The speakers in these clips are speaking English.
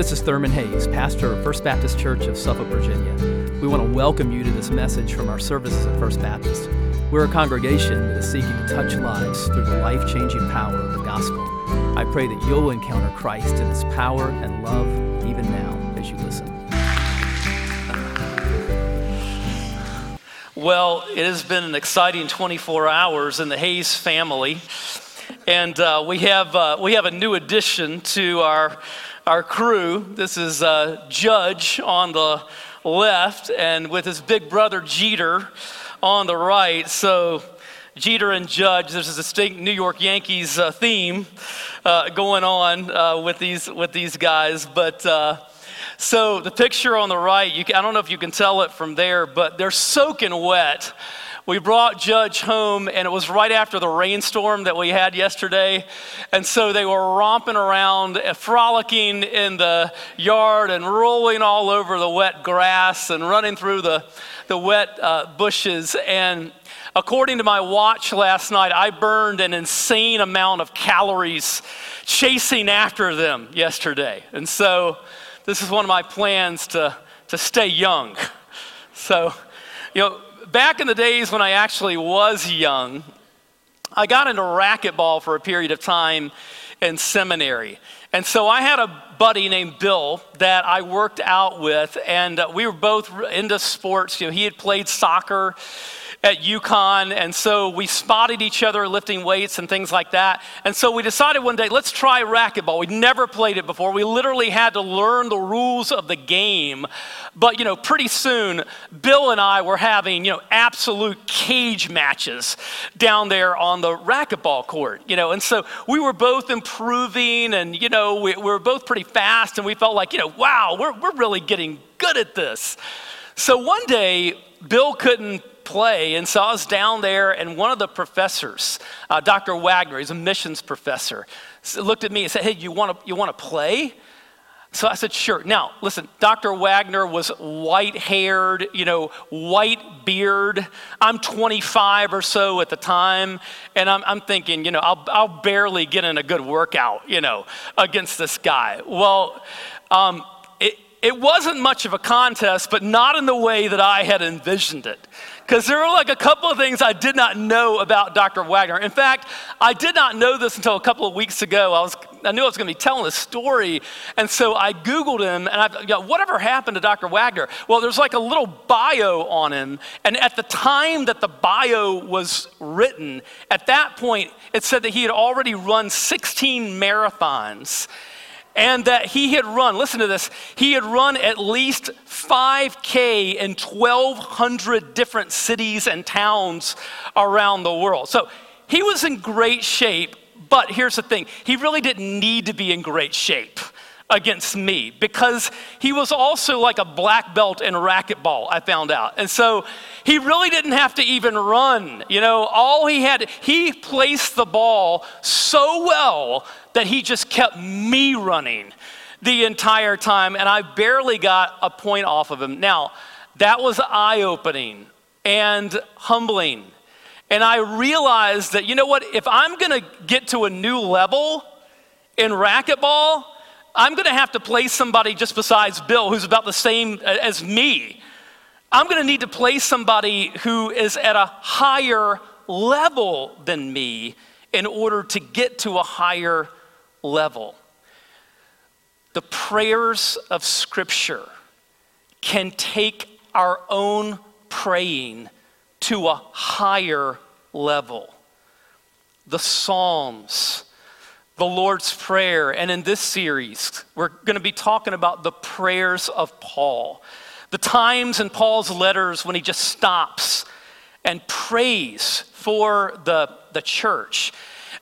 this is Thurman Hayes, pastor of First Baptist Church of Suffolk, Virginia. We want to welcome you to this message from our services at First Baptist. We're a congregation that is seeking to touch lives through the life changing power of the gospel. I pray that you'll encounter Christ in his power and love even now as you listen. Well, it has been an exciting 24 hours in the Hayes family. And uh, we, have, uh, we have a new addition to our, our crew. This is uh, Judge on the left, and with his big brother Jeter on the right. So, Jeter and Judge, there's a distinct New York Yankees uh, theme uh, going on uh, with, these, with these guys. But so, the picture on the right, can, I don't know if you can tell it from there, but they're soaking wet we brought Judge home, and it was right after the rainstorm that we had yesterday. And so they were romping around, uh, frolicking in the yard, and rolling all over the wet grass and running through the, the wet uh, bushes. And according to my watch last night, I burned an insane amount of calories chasing after them yesterday. And so this is one of my plans to, to stay young. So, you know, back in the days when I actually was young, I got into racquetball for a period of time in seminary. And so I had a buddy named Bill that I worked out with, and we were both into sports. You know, he had played soccer at UConn, and so we spotted each other lifting weights and things like that. And so we decided one day, let's try racquetball. We'd never played it before. We literally had to learn the rules of the game. But, you know, pretty soon, Bill and I were having, you know, absolute cage matches down there on the racquetball court, you know. And so we were both improving, and, you know, we, we were both pretty fast, and we felt like, you know, wow, we're, we're really getting good at this. So one day, Bill couldn't play. And so I was down there, and one of the professors, uh, Dr. Wagner, he's a missions professor, looked at me and said, Hey, you want to you wanna play? So I said, sure. Now, listen, Dr. Wagner was white haired, you know, white beard. I'm 25 or so at the time, and I'm, I'm thinking, you know, I'll, I'll barely get in a good workout, you know, against this guy. Well, um, it, wasn't much of a contest, but not in the way that I had envisioned it because there were like a couple of things I did not know about Dr. Wagner. In fact, I did not know this until a couple of weeks ago. I was I knew I was going to be telling this story, and so I Googled him, and I you whatever happened to Dr. Wagner? Well, there's like a little bio on him, and at the time that the bio was written, at that point, it said that he had already run 16 marathons and that he had run, listen to this, he had run at least 5K in 1,200 different cities and towns around the world. So he was in great shape, but here's the thing he really didn't need to be in great shape against me because he was also like a black belt in racquetball, I found out. And so he really didn't have to even run. You know, all he had, he placed the ball so well that he just kept me running the entire time, and I barely got a point off of him. Now, that was eye opening and humbling. And I realized that, you know what, if I'm gonna get to a new level in racquetball, I'm to have to play somebody just besides Bill who's about the same as me. I'm to need to play somebody who is at a higher level than me in order to get to a higher level. The prayers of Scripture can take our own praying to a higher level. The Psalms the Lord's Prayer. And in this series, we're going to be talking about the prayers of Paul. The times in Paul's letters when he just stops and prays for the, the church.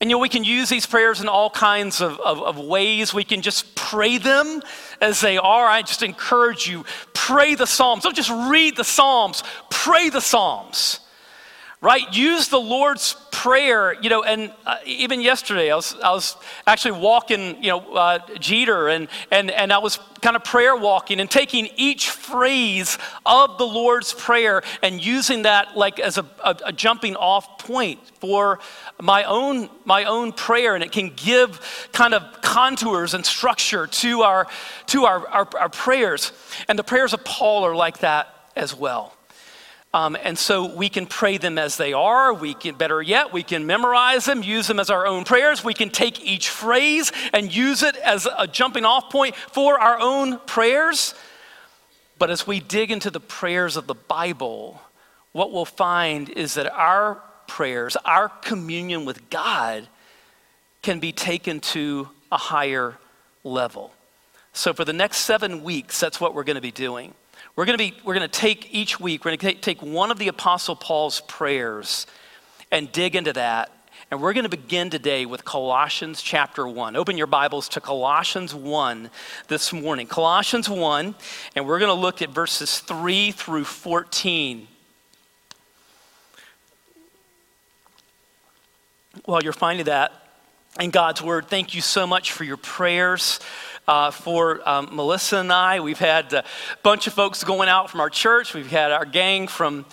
And you know, we can use these prayers in all kinds of, of, of, ways. We can just pray them as they are. I just encourage you, pray the Psalms. Don't just read the Psalms, pray the Psalms. Right? Use the Lord's prayer, you know, and uh, even yesterday I was, I was actually walking, you know, uh, Jeter and, and, and I was kind of prayer walking and taking each phrase of the Lord's Prayer and using that like as a, a, a jumping off point for my own, my own prayer. And it can give kind of contours and structure to our, to our, our, our prayers. And the prayers of Paul are like that as well. Um, and so we can pray them as they are. We can, better yet, we can memorize them, use them as our own prayers. We can take each phrase and use it as a jumping off point for our own prayers. But as we dig into the prayers of the Bible, what we'll find is that our prayers, our communion with God, can be taken to a higher level. So, for the next seven weeks, that's what we're going to be doing. We're going to be we're going to take each week, we're going to take one of the Apostle Paul's prayers and dig into that. And we're going to begin today with Colossians chapter 1. Open your Bibles to Colossians 1 this morning. Colossians 1, and we're going to look at verses 3 through 14. While you're finding that in God's Word, thank you so much for your prayers uh, for um, Melissa and I. We've had a bunch of folks going out from our church. We've had our gang from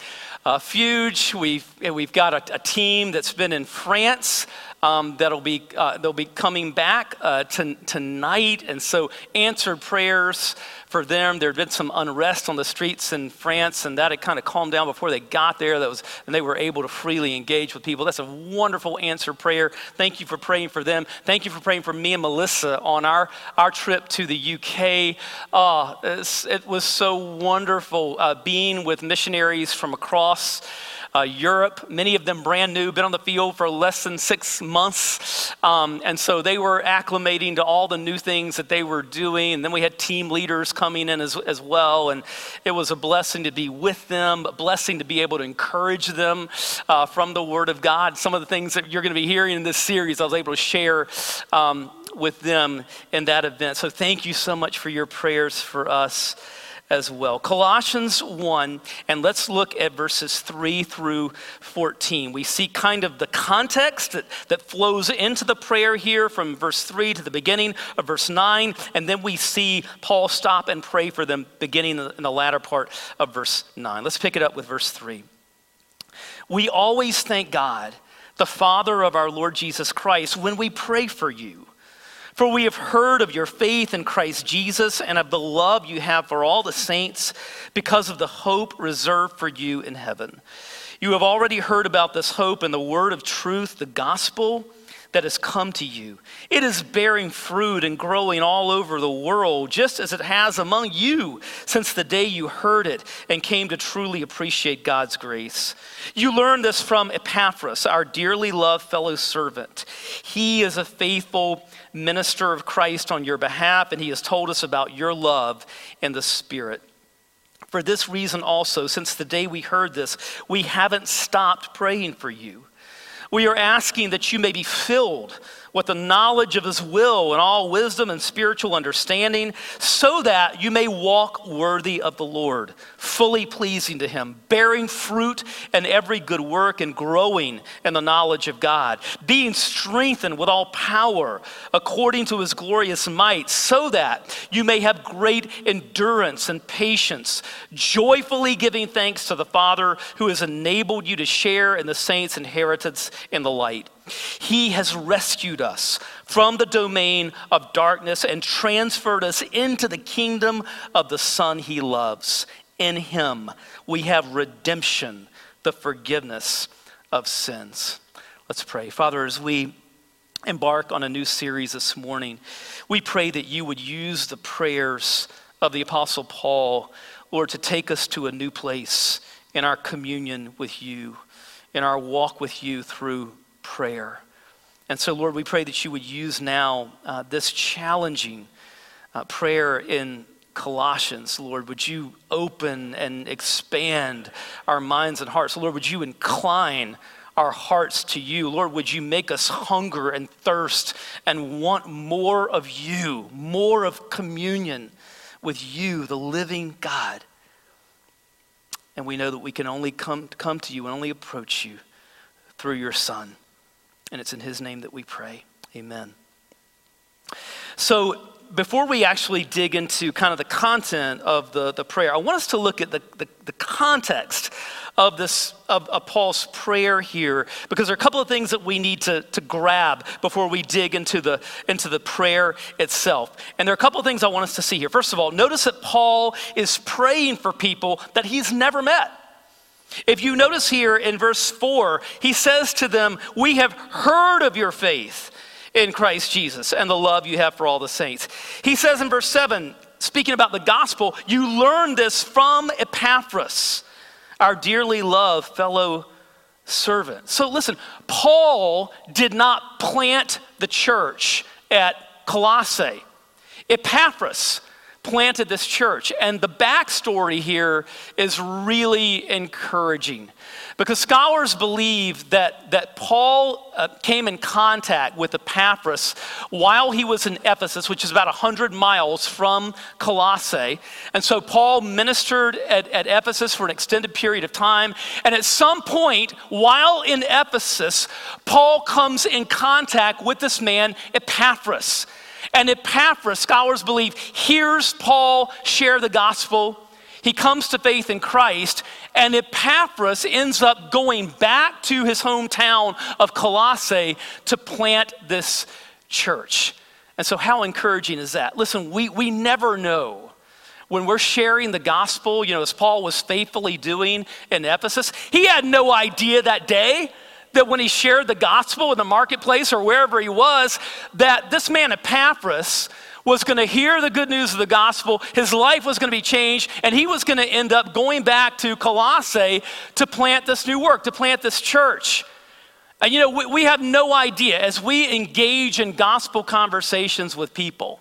uh, Fuge. We've, we've got a, a team that's been in France um, that'll be uh, they'll be coming back uh, to, tonight, and so answered prayers for them. There had been some unrest on the streets in France, and that had kind of calmed down before they got there. That was, and they were able to freely engage with people. That's a wonderful answer prayer. Thank you for praying for them. Thank you for praying for me and Melissa on our, our trip to the UK. Oh, it was so wonderful uh, being with missionaries from across uh, Europe, many of them brand new, been on the field for less than six months. Um, and so they were acclimating to all the new things that they were doing. And then we had team leaders coming in as, as well. And it was a blessing to be with them, a blessing to be able to encourage them uh, from the Word of God. Some of the things that you're going to be hearing in this series, I was able to share. Um, with them in that event. So, thank you so much for your prayers for us as well. Colossians 1, and let's look at verses 3 through 14. We see kind of the context that, that flows into the prayer here from verse 3 to the beginning of verse 9, and then we see Paul stop and pray for them beginning in the latter part of verse 9. Let's pick it up with verse 3. We always thank God, the Father of our Lord Jesus Christ, when we pray for you for we have heard of your faith in Christ Jesus and of the love you have for all the saints because of the hope reserved for you in heaven. You have already heard about this hope in the word of truth, the gospel that has come to you. It is bearing fruit and growing all over the world, just as it has among you since the day you heard it and came to truly appreciate God's grace. You learned this from Epaphras, our dearly loved fellow servant. He is a faithful minister of Christ on your behalf, and he has told us about your love in the Spirit. For this reason, also, since the day we heard this, we haven't stopped praying for you. We are asking that you may be filled with the knowledge of his will and all wisdom and spiritual understanding, so that you may walk worthy of the Lord, fully pleasing to him, bearing fruit in every good work and growing in the knowledge of God, being strengthened with all power according to his glorious might, so that you may have great endurance and patience, joyfully giving thanks to the Father who has enabled you to share in the saints' inheritance in the light. He has rescued us from the domain of darkness and transferred us into the kingdom of the Son he loves. In him we have redemption, the forgiveness of sins. Let's pray. Father, as we embark on a new series this morning, we pray that you would use the prayers of the Apostle Paul, Lord, to take us to a new place in our communion with you, in our walk with you through prayer. And so, Lord, we pray that you would use now uh, this challenging uh, prayer in Colossians. Lord, would you open and expand our minds and hearts? Lord, would you incline our hearts to you? Lord, would you make us hunger and thirst and want more of you, more of communion with you, the living God? And we know that we can only come, come to you and only approach you through your Son. And it's in his name that we pray. Amen. So, before we actually dig into kind of the content of the, the prayer, I want us to look at the, the, the context of this of, of, Paul's prayer here because there are a couple of things that we need to, to grab before we dig into the into the prayer itself. And there are a couple of things I want us to see here. First of all, notice that Paul is praying for people that he's never met. If you notice here in verse 4, he says to them, We have heard of your faith in Christ Jesus and the love you have for all the saints. He says in verse 7, speaking about the gospel, you learned this from Epaphras, our dearly loved fellow servant. So listen, Paul did not plant the church at Colossae. Epaphras planted this church. And the backstory here is really encouraging. Because scholars believe that, that Paul uh, came in contact with Epaphras while he was in Ephesus, which is about 100 miles from Colossae. And so Paul ministered at, at Ephesus for an extended period of time. And at some point, while in Ephesus, Paul comes in contact with this man, Epaphras. And Epaphras, scholars believe, hears Paul share the gospel. He comes to faith in Christ, and Epaphras ends up going back to his hometown of Colossae to plant this church. And so, how encouraging is that? Listen, we, we never know when we're sharing the gospel, you know, as Paul was faithfully doing in Ephesus. He had no idea that day that when he shared the gospel in the marketplace or wherever he was, that this man Epaphras was going to hear the good news of the gospel, his life was going to be changed, and he was going to end up going back to Colossae to plant this new work, to plant this church. And you know, we, we have no idea as we engage in gospel conversations with people,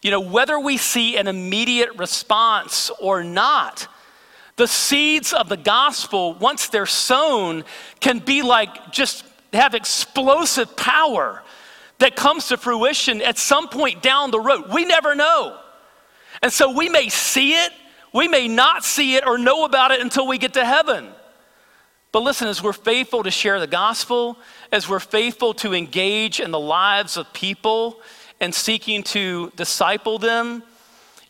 you know, whether we see an immediate response or not. The seeds of the gospel, once they're sown, can be like just have explosive power that comes to fruition at some point down the road. We never know. And so we may see it, we may not see it or know about it until we get to heaven. But listen, as we're faithful to share the gospel, as we're faithful to engage in the lives of people and seeking to disciple them,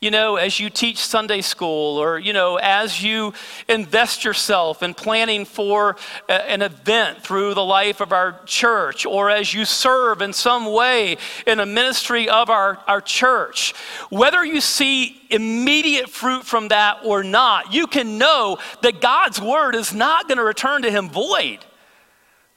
you know, as you teach Sunday school or, you know, as you invest yourself in planning for a, an event through the life of our church or as you serve in some way in a ministry of our, our church, whether you see immediate fruit from that or not, you can know that God's word is not going to return to him void.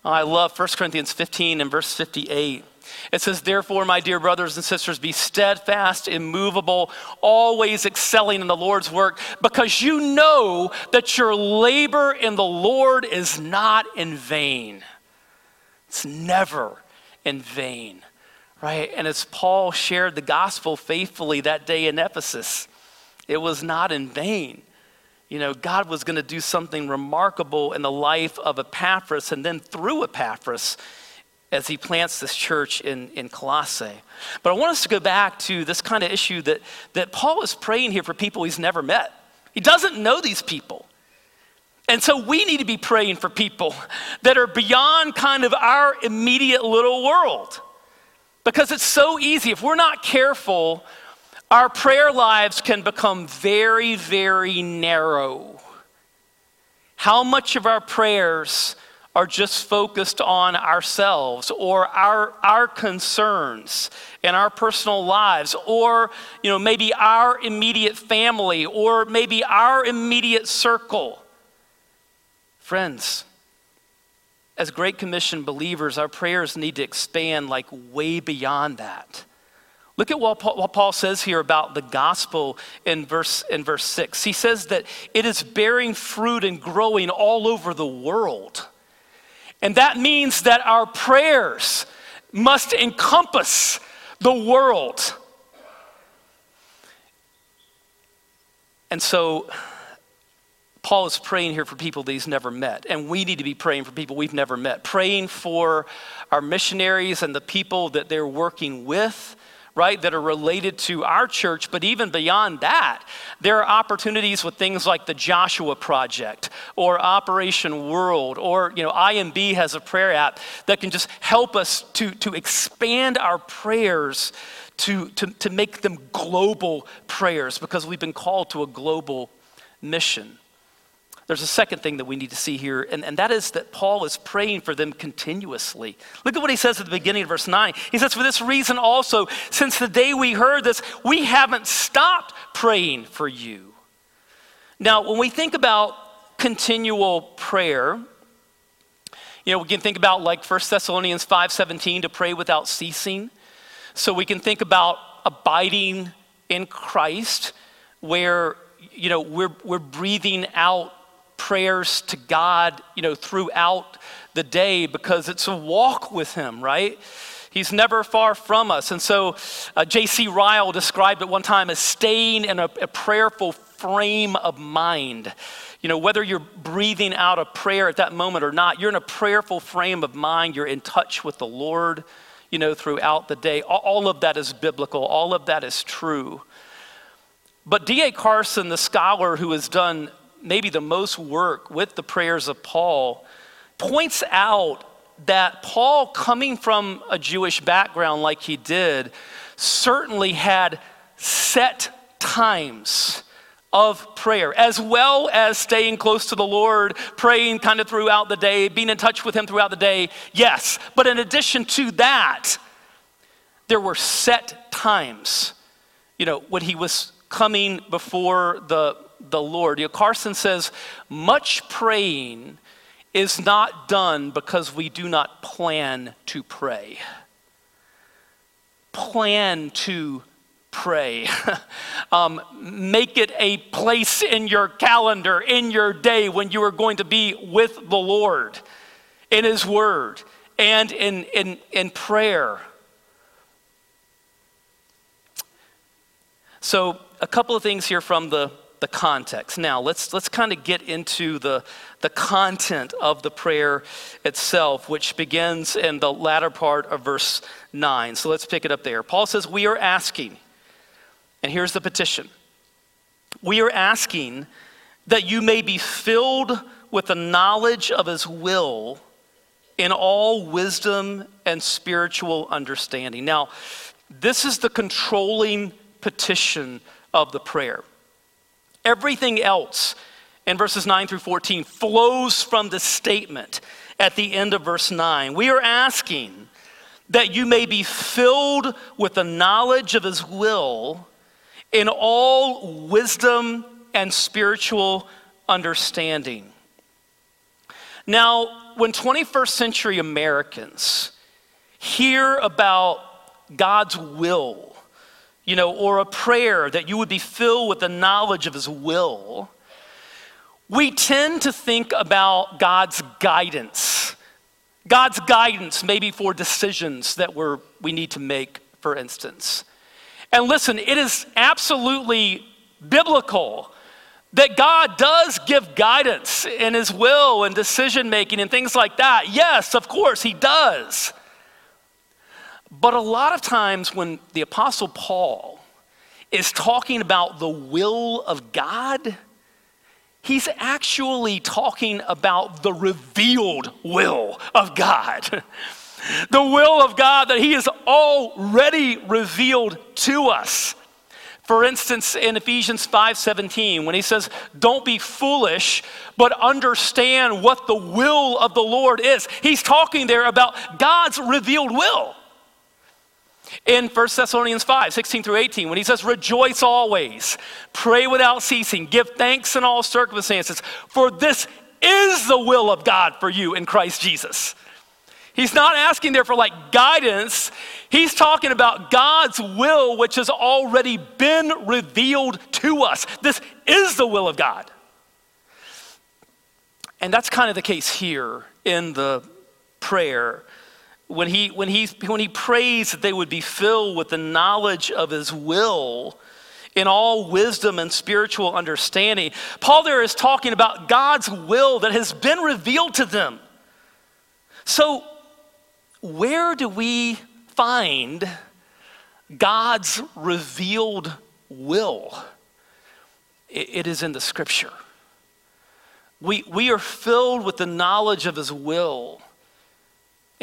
I love 1 Corinthians 15 and verse 58. It says, Therefore, my dear brothers and sisters, be steadfast, immovable, always excelling in the Lord's work, because you know that your labor in the Lord is not in vain. It's never in vain, right? And as Paul shared the gospel faithfully that day in Ephesus, it was not in vain. You know, God was going to do something remarkable in the life of Epaphras, and then through Epaphras, as he plants this church in, in Colossae. But I want us to go back to this kind of issue that, that Paul is praying here for people he's never met. He doesn't know these people. And so we need to be praying for people that are beyond kind of our immediate little world. Because it's so easy. If we're not careful, our prayer lives can become very, very narrow. How much of our prayers are just focused on ourselves or our, our concerns and our personal lives or you know maybe our immediate family or maybe our immediate circle. Friends as great commission believers our prayers need to expand like way beyond that. Look at what paul, says here about the gospel in verse in verse 6 he says that it is bearing fruit and growing all over the world and that means that our prayers must encompass the world. And so, Paul is praying here for people that he's never met. And we need to be praying for people we've never met. Praying for our missionaries and the people that they're working with. Right, that are related to our church, but even beyond that, there are opportunities with things like the Joshua Project or Operation World, or, you know, IMB has a prayer app that can just help us to, to expand our prayers to, to, to make them global prayers because we've been called to a global mission. There's a second thing that we need to see here, and, and that is that Paul is praying for them continuously. Look at what he says at the beginning of verse 9. He says, For this reason also, since the day we heard this, we haven't stopped praying for you. Now, when we think about continual prayer, you know, we can think about like 1 Thessalonians 5:17 to pray without ceasing. So we can think about abiding in Christ, where you know we're, we're breathing out prayers to God, you know, throughout the day because it's a walk with Him, right? He's never far from us. And so uh, J.C. Ryle described it one time as staying in a, a prayerful frame of mind. You know, whether you're breathing out a prayer at that moment or not, you're in a prayerful frame of mind. You're in touch with the Lord, you know, throughout the day. All of that is biblical, all of that is true. But D.A. Carson, the scholar who has done maybe the most work with the prayers of Paul, points out that Paul, coming from a Jewish background like he did, certainly had set times of prayer, as well as staying close to the Lord, praying kind of throughout the day, being in touch with Him throughout the day, yes. But in addition to that, there were set times, you know, when he was coming before the the Lord. You know, Carson says, much praying is not done because we do not plan to pray. Plan to pray. um, make it a place in your calendar, in your day, when you are going to be with the Lord in His Word and in, in, in prayer. So, a couple of things here from the the context. Now, let's, let's kind of get into the, the content of the prayer itself, which begins in the latter part of verse 9. So let's pick it up there. Paul says, We are asking, and here's the petition we are asking that you may be filled with the knowledge of his will in all wisdom and spiritual understanding. Now, this is the controlling petition of the prayer. Everything else in verses 9 through 14 flows from the statement at the end of verse 9. We are asking that you may be filled with the knowledge of his will in all wisdom and spiritual understanding. Now, when 21st century Americans hear about God's will, you know, or a prayer that you would be filled with the knowledge of His will, we tend to think about God's guidance. God's guidance, maybe for decisions that we're, we need to make, for instance. And listen, it is absolutely biblical that God does give guidance in His will and decision making and things like that. Yes, of course, He does. But a lot of times when the Apostle Paul is talking about the will of God, he's actually talking about the revealed will of God. the will of God that he has already revealed to us. For instance, in Ephesians 5:17, when he says, "Don't be foolish, but understand what the will of the Lord is." He's talking there about God's revealed will in 1 Thessalonians 5 16 through 18 when he says, Rejoice always, pray without ceasing, give thanks in all circumstances, for this is the will of God for you in Christ Jesus. He's not asking there for like guidance. He's talking about God's will, which has already been revealed to us. This is the will of God. And that's kind of the case here in the prayer when he, when, he, when he prays that they would be filled with the knowledge of his will in all wisdom and spiritual understanding, Paul there is talking about God's will that has been revealed to them. So, where do we find God's revealed will, it is in the scripture. We, we are filled with the knowledge of his will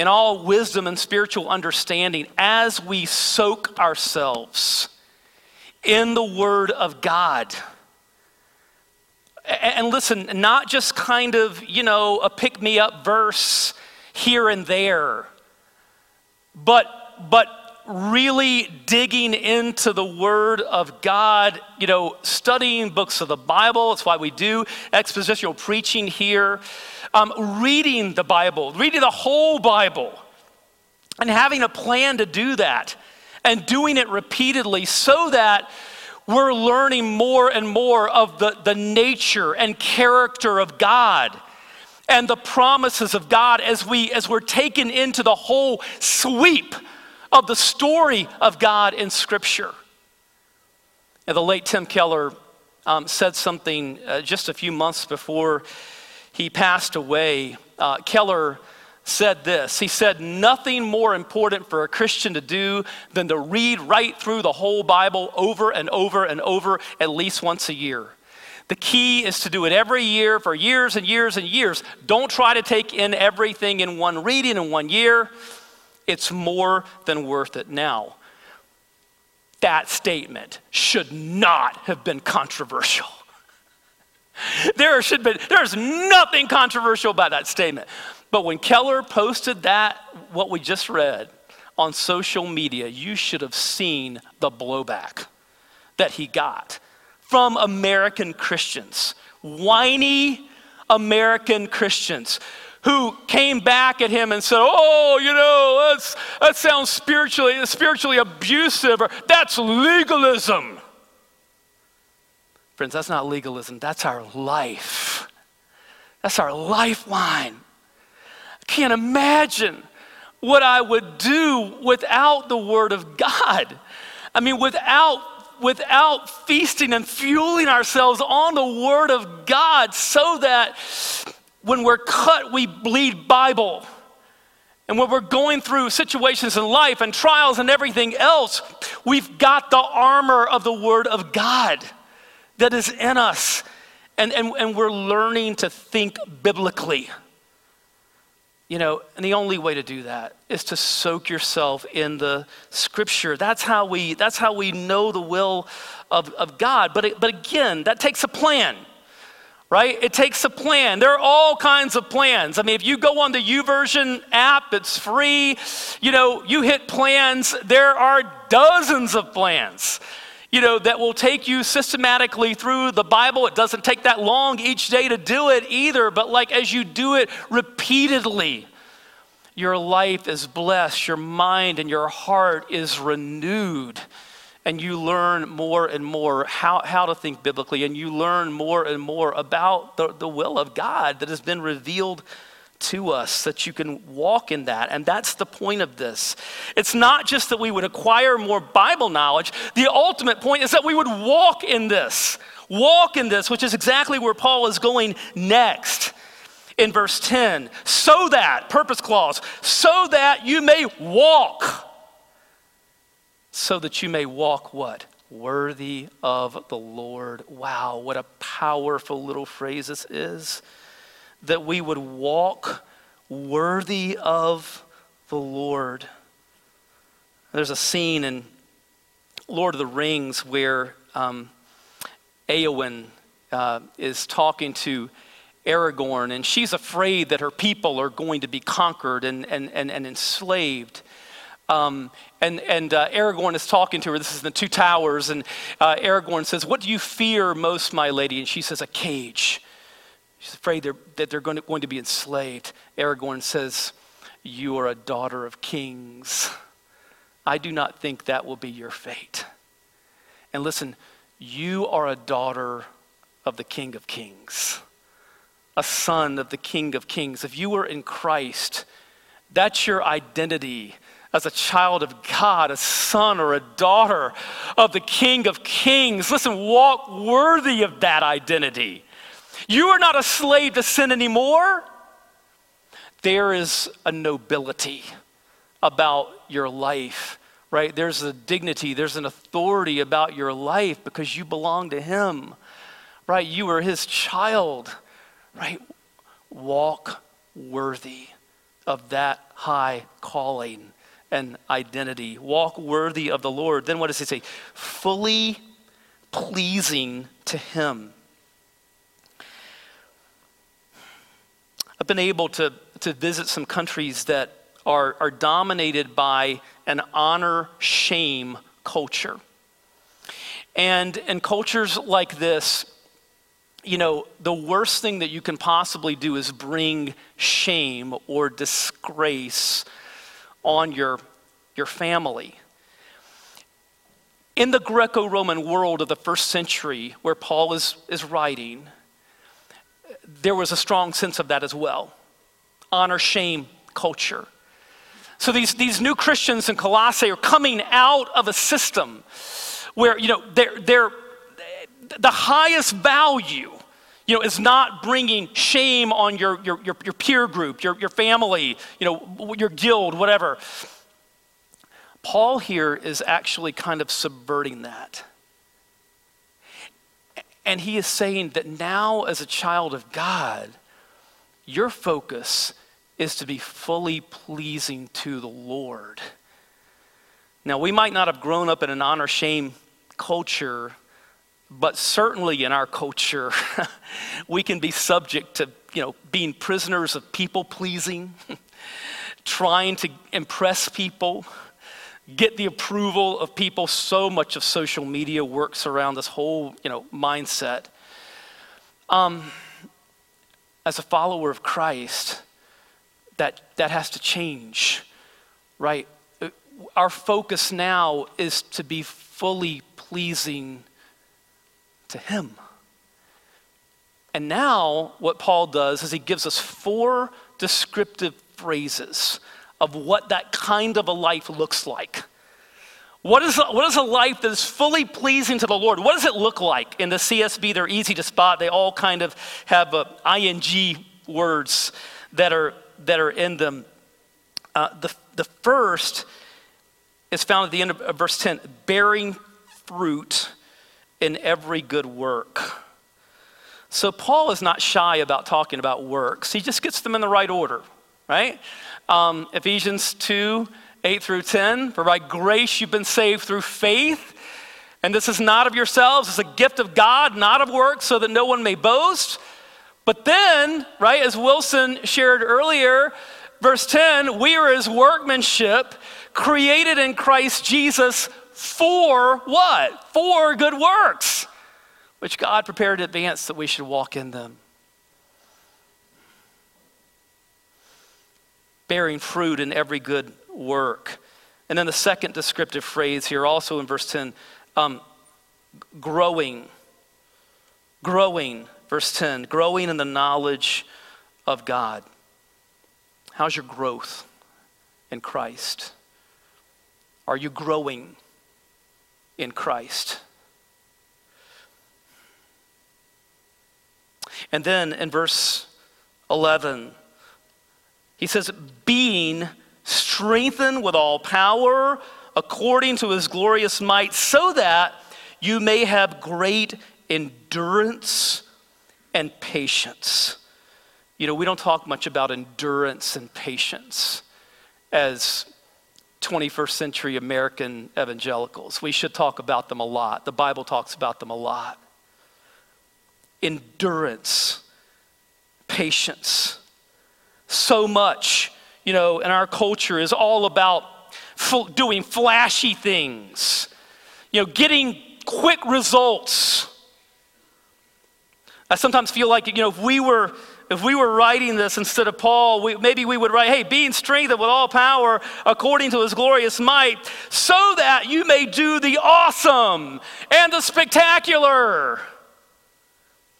in all wisdom and spiritual understanding as we soak ourselves in the Word of God. And listen, not just kind of, you know, a pick me up verse here and there, but, but really digging into the Word of God, you know, studying books of the Bible. That's why we do expositional preaching here. Um, reading the Bible, reading the whole Bible, and having a plan to do that, and doing it repeatedly so that we're learning more and more of the, the nature and character of God and the promises of God as, we, as we're taken into the whole sweep of the story of God in Scripture. And the late Tim Keller um, said something uh, just a few months before he passed away. Uh, Keller said this He said, Nothing more important for a Christian to do than to read right through the whole Bible over and over and over at least once a year. The key is to do it every year for years and years and years. Don't try to take in everything in one reading in one year. It's more than worth it now. That statement should not have been controversial. There should be, there's nothing controversial about that statement. But when Keller posted that, what we just read on social media, you should have seen the blowback that he got from American Christians, whiny American Christians who came back at him and said, Oh, you know, that's, that sounds spiritually, spiritually abusive, or that's legalism. Friends, that's not legalism, that's our life. That's our lifeline. I can't imagine what I would do without the Word of God. I mean, without without feasting and fueling ourselves on the Word of God so that when we're cut, we bleed Bible. And when we're going through situations in life and trials and everything else, we've got the armor of the Word of God that is in us. And, and, and we're learning to think biblically. You know, and the only way to do that is to soak yourself in the scripture. That's how we, that's how we know the will of, of God. But, but again, that takes a plan right? It takes a plan. There are all kinds of plans. I mean, if you go on the YouVersion app, it's free. You know, you hit plans, there are dozens of plans. You know, that will take you systematically through the Bible. It doesn't take that long each day to do it either, but like as you do it repeatedly, your life is blessed, your mind and your heart is renewed and you learn more and more how, how to think biblically, and you learn more and more about the, the will of God that has been revealed to us, that you can walk in that. And that's the point of this. It's not just that we would acquire more Bible knowledge, the ultimate point is that we would walk in this. Walk in this, which is exactly where Paul is going next in verse 10. So that, purpose clause, so that you may walk so that you may walk what? Worthy of the Lord. Wow, what a powerful little phrase this is. That we would walk worthy of the Lord. There's a scene in Lord of the Rings where um, Eowyn uh, is talking to Aragorn, and she's afraid that her people are going to be conquered and, and, and, and enslaved. Um, and and uh, Aragorn is talking to her. This is in the Two Towers. And uh, Aragorn says, What do you fear most, my lady? And she says, A cage. She's afraid they're, that they're going to, going to be enslaved. Aragorn says, You are a daughter of kings. I do not think that will be your fate. And listen, you are a daughter of the King of Kings, a son of the King of Kings. If you are in Christ, that's your identity as a child of God, a son or a daughter of the King of Kings. Listen, walk worthy of that identity. You are not a slave to sin anymore. There is a nobility about your life right? There's a dignity, there's an authority about your life because you belong to Him, right? You are His child, right? Walk worthy of that high calling and identity. Walk worthy of the Lord. Then what does he say? Fully pleasing to Him. I've been able to, to visit some countries that are, are dominated by an honor shame culture. And in cultures like this, you know, the worst thing that you can possibly do is bring shame or disgrace on your, your family. In the Greco Roman world of the first century, where Paul is, is writing, there was a strong sense of that as well honor shame culture. So these, these new Christians in Colossae are coming out of a system where, you know, they're, they're the highest value, you know, is not bringing shame on your, your, your, your peer group, your, your family, you know, your guild, whatever. Paul here is actually kind of subverting that. And he is saying that now, as a child of God, your focus is to be fully pleasing to the Lord. Now, we might not have grown up in an honor shame culture, but certainly in our culture, we can be subject to, you know, being prisoners of people pleasing, trying to impress people, get the approval of people. So much of social media works around this whole, you know, mindset. Um, as a follower of Christ, that, that has to change, right? Our focus now is to be fully pleasing to Him. And now, what Paul does is he gives us four descriptive phrases of what that kind of a life looks like. What is, what is a life that is fully pleasing to the Lord? What does it look like? In the CSB, they're easy to spot. They all kind of have uh, ing words that are that are in them. Uh, the, the first is found at the end of verse 10 bearing fruit in every good work. So Paul is not shy about talking about works, he just gets them in the right order, right? Um, Ephesians 2 8 through 10 For by grace you've been saved through faith. And this is not of yourselves, it's a gift of God, not of works, so that no one may boast. But then, right, as Wilson shared earlier, verse 10 we are his workmanship, created in Christ Jesus for what? For good works, which God prepared in advance that we should walk in them. Bearing fruit in every good work. And then the second descriptive phrase here, also in verse 10, um, growing. Growing Verse 10 growing in the knowledge of God. How's your growth in Christ? Are you growing in Christ? And then in verse 11, he says, being strengthened with all power according to his glorious might, so that you may have great endurance and patience. You know, we don't talk much about endurance and patience as 21st century American evangelicals. We should talk about them a lot. The Bible talks about them a lot. Endurance, patience. So much, you know, in our culture is all about doing flashy things, you know, getting quick results I sometimes feel like, you know, if we were if we were writing this instead of Paul, we, maybe we would write, hey, being strengthened with all power according to his glorious might, so that you may do the awesome and the spectacular.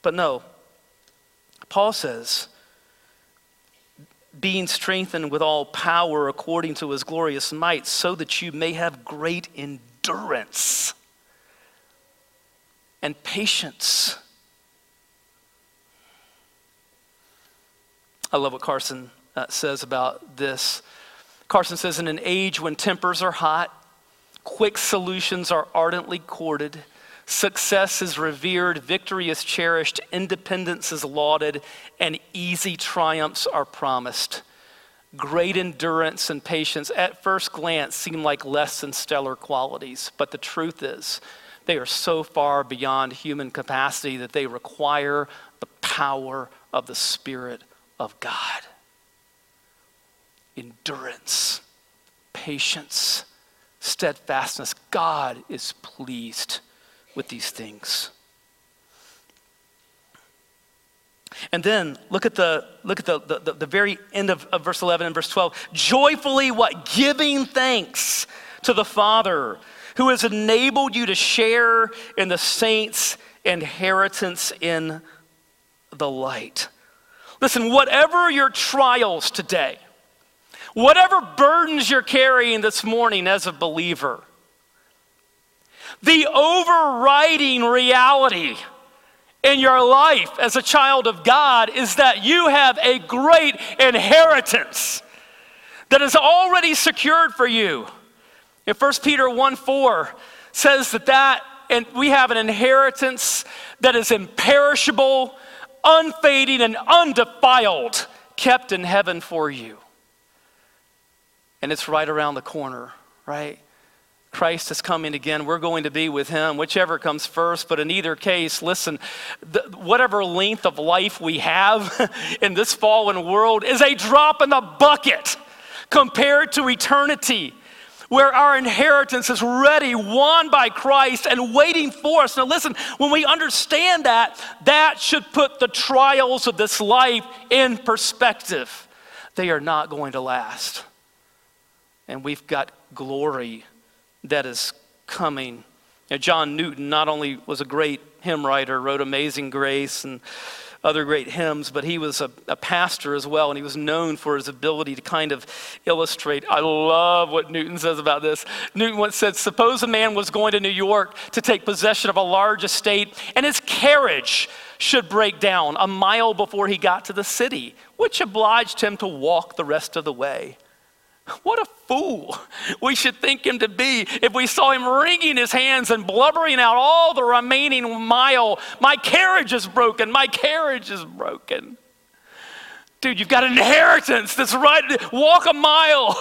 But no, Paul says, being strengthened with all power according to his glorious might, so that you may have great endurance and patience I love what Carson uh, says about this. Carson says, in an age when tempers are hot Quick solutions are ardently courted. Success is revered, victory is cherished, independence is lauded, and easy triumphs are promised. Great endurance and patience at first glance seem like less than stellar qualities, but the truth is, they are so far beyond human capacity that they require the power of the Spirit of God. Endurance, patience, steadfastness. God is pleased with these things. And then look at the look at the, the, the very end of, of verse 11 and verse 12. Joyfully what? Giving thanks to the Father who has enabled you to share in the saints' inheritance in the light. Listen, whatever your trials today, whatever burdens you're carrying this morning as a believer, the overriding reality in your life as a child of God is that you have a great inheritance that is already secured for you. In 1 Peter 1 4 says that that and we have an inheritance that is imperishable, unfading, and undefiled, kept in heaven for you. And it's right around the corner, right? Christ is coming again. We're going to be with him, whichever comes first. But in either case, listen, the, whatever length of life we have in this fallen world is a drop in the bucket compared to eternity, where our inheritance is ready, won by Christ, and waiting for us. Now, listen, when we understand that, that should put the trials of this life in perspective. They are not going to last. And we've got glory that is coming. John Newton not only was a great hymn writer, wrote Amazing Grace and other great hymns, but he was a, a, pastor as well, and he was known for his ability to kind of illustrate. I love what Newton says about this. Newton once said, Suppose a man was going to New York to take possession of a large estate, and his carriage should break down a mile before he got to the city, which obliged him to walk the rest of the way. What a fool we should think him to be if we saw him wringing his hands and blubbering out all the remaining mile. My carriage is broken. My carriage is broken. Dude, you've got an inheritance that's right. Walk a mile.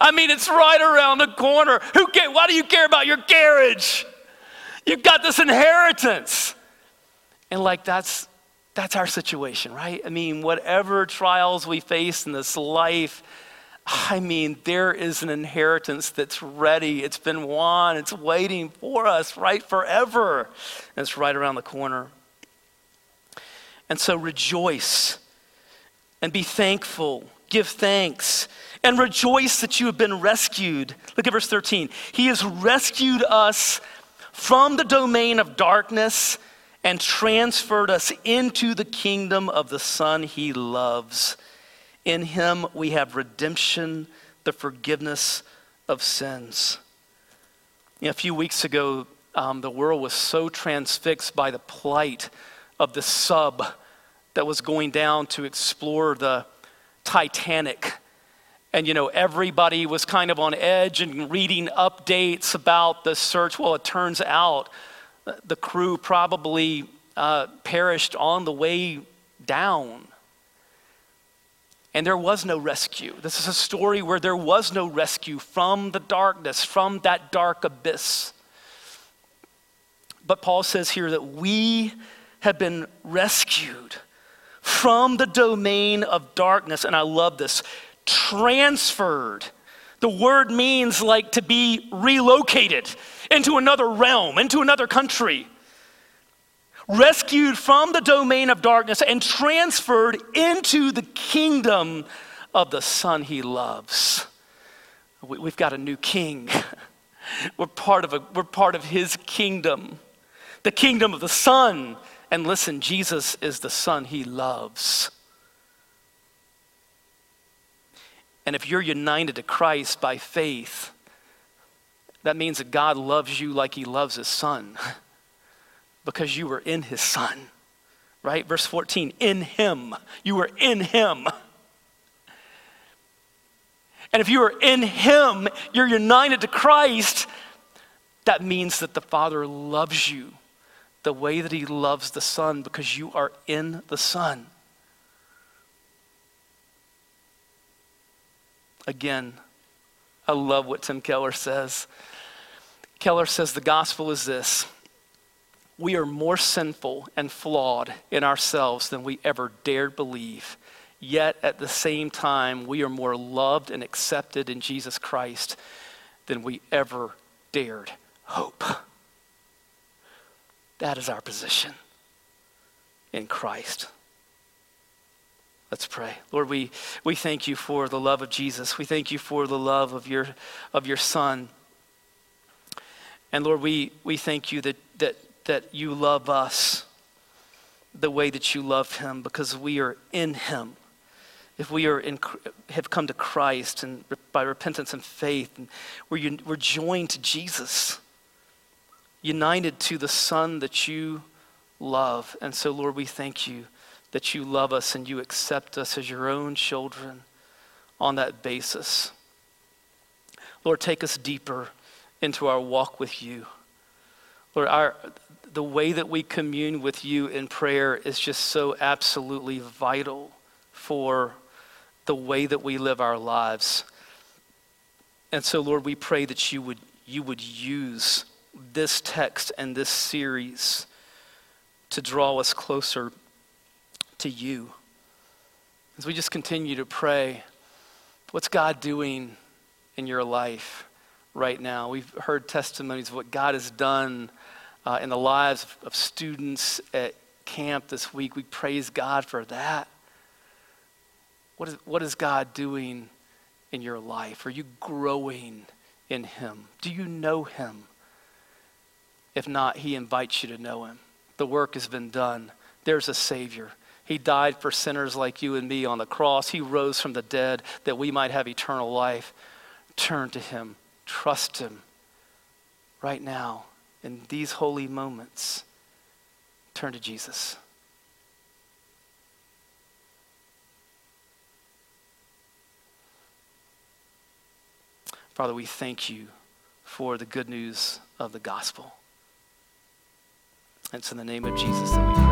I mean, it's right around the corner. Who care, why do you care about your carriage? You've got this inheritance. And like that's that's our situation, right? I mean, whatever trials we face in this life, I mean, there is an inheritance that's ready. It's been won. It's waiting for us, right? Forever. And it's right around the corner. And so rejoice and be thankful. Give thanks and rejoice that you have been rescued. Look at verse 13. He has rescued us from the domain of darkness and transferred us into the kingdom of the Son he loves. In him we have redemption, the forgiveness of sins. You know, a few weeks ago, um, the world was so transfixed by the plight of the sub that was going down to explore the Titanic. And, you know, everybody was kind of on edge and reading updates about the search. Well, it turns out the crew probably uh, perished on the way down. And there was no rescue. This is a story where there was no rescue from the darkness, from that dark abyss. But Paul says here that we have been rescued from the domain of darkness. And I love this transferred. The word means like to be relocated into another realm, into another country rescued from the domain of darkness and transferred into the kingdom of the Son he loves. We've got a new king. We're part of, a, we're part of his kingdom, the kingdom of the Son. And listen, Jesus is the Son he loves. And if you're united to Christ by faith, that means that God loves you like he loves his Son. because you were in his son. Right? Verse 14, in him. You were in him. And if you are in him, you're united to Christ, That means that the Father loves you the way that He loves the Son because you are in the Son. Again, I love what Tim Keller says. Keller says the gospel is this we are more sinful and flawed in ourselves than we ever dared believe. Yet at the same time, we are more loved and accepted in Jesus Christ than we ever dared hope. That is our position in Christ. Let's pray. Lord, we, we thank you for the love of Jesus. We thank you for the love of your, of your Son. And Lord, we, we thank you that, that, that you love us the way that you love him because we are in him. If we are in, have come to Christ and by repentance and faith, and we're, we're joined to Jesus, united to the Son that you love. And so, Lord, we thank you that you love us and you accept us as your own children on that basis. Lord, take us deeper into our walk with you. Lord, our, the way that we commune with you in prayer is just so absolutely vital for the way that we live our lives. And so, Lord, we pray that you would, you would use this text and this series to draw us closer to you. As we just continue to pray, what's God doing in your life? right now. We've heard testimonies of what God has done uh, in the lives of, of students at camp this week. We praise God for that. What is, what is God doing in your life? Are you growing in Him? Do you know Him? If not, He invites you to know Him. The work has been done. There's a Savior. He died for sinners like you and me on the cross. He rose from the dead that we might have eternal life. Turn to Him. Trust Him right now in these holy moments. Turn to Jesus. Father, we thank you for the good news of the gospel. It's in the name of Jesus that we pray.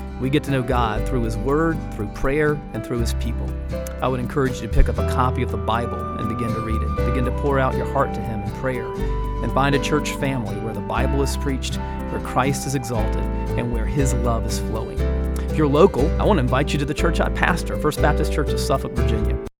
We get to know God through His Word, through prayer, and through His people. I would encourage you to pick up a copy of the Bible and begin to read it. Begin to pour out your heart to Him in prayer. And find a church family where the Bible is preached, where Christ is exalted, and where His love is flowing. If you're local, I want to invite you to the church I pastor, First Baptist Church of Suffolk, Virginia.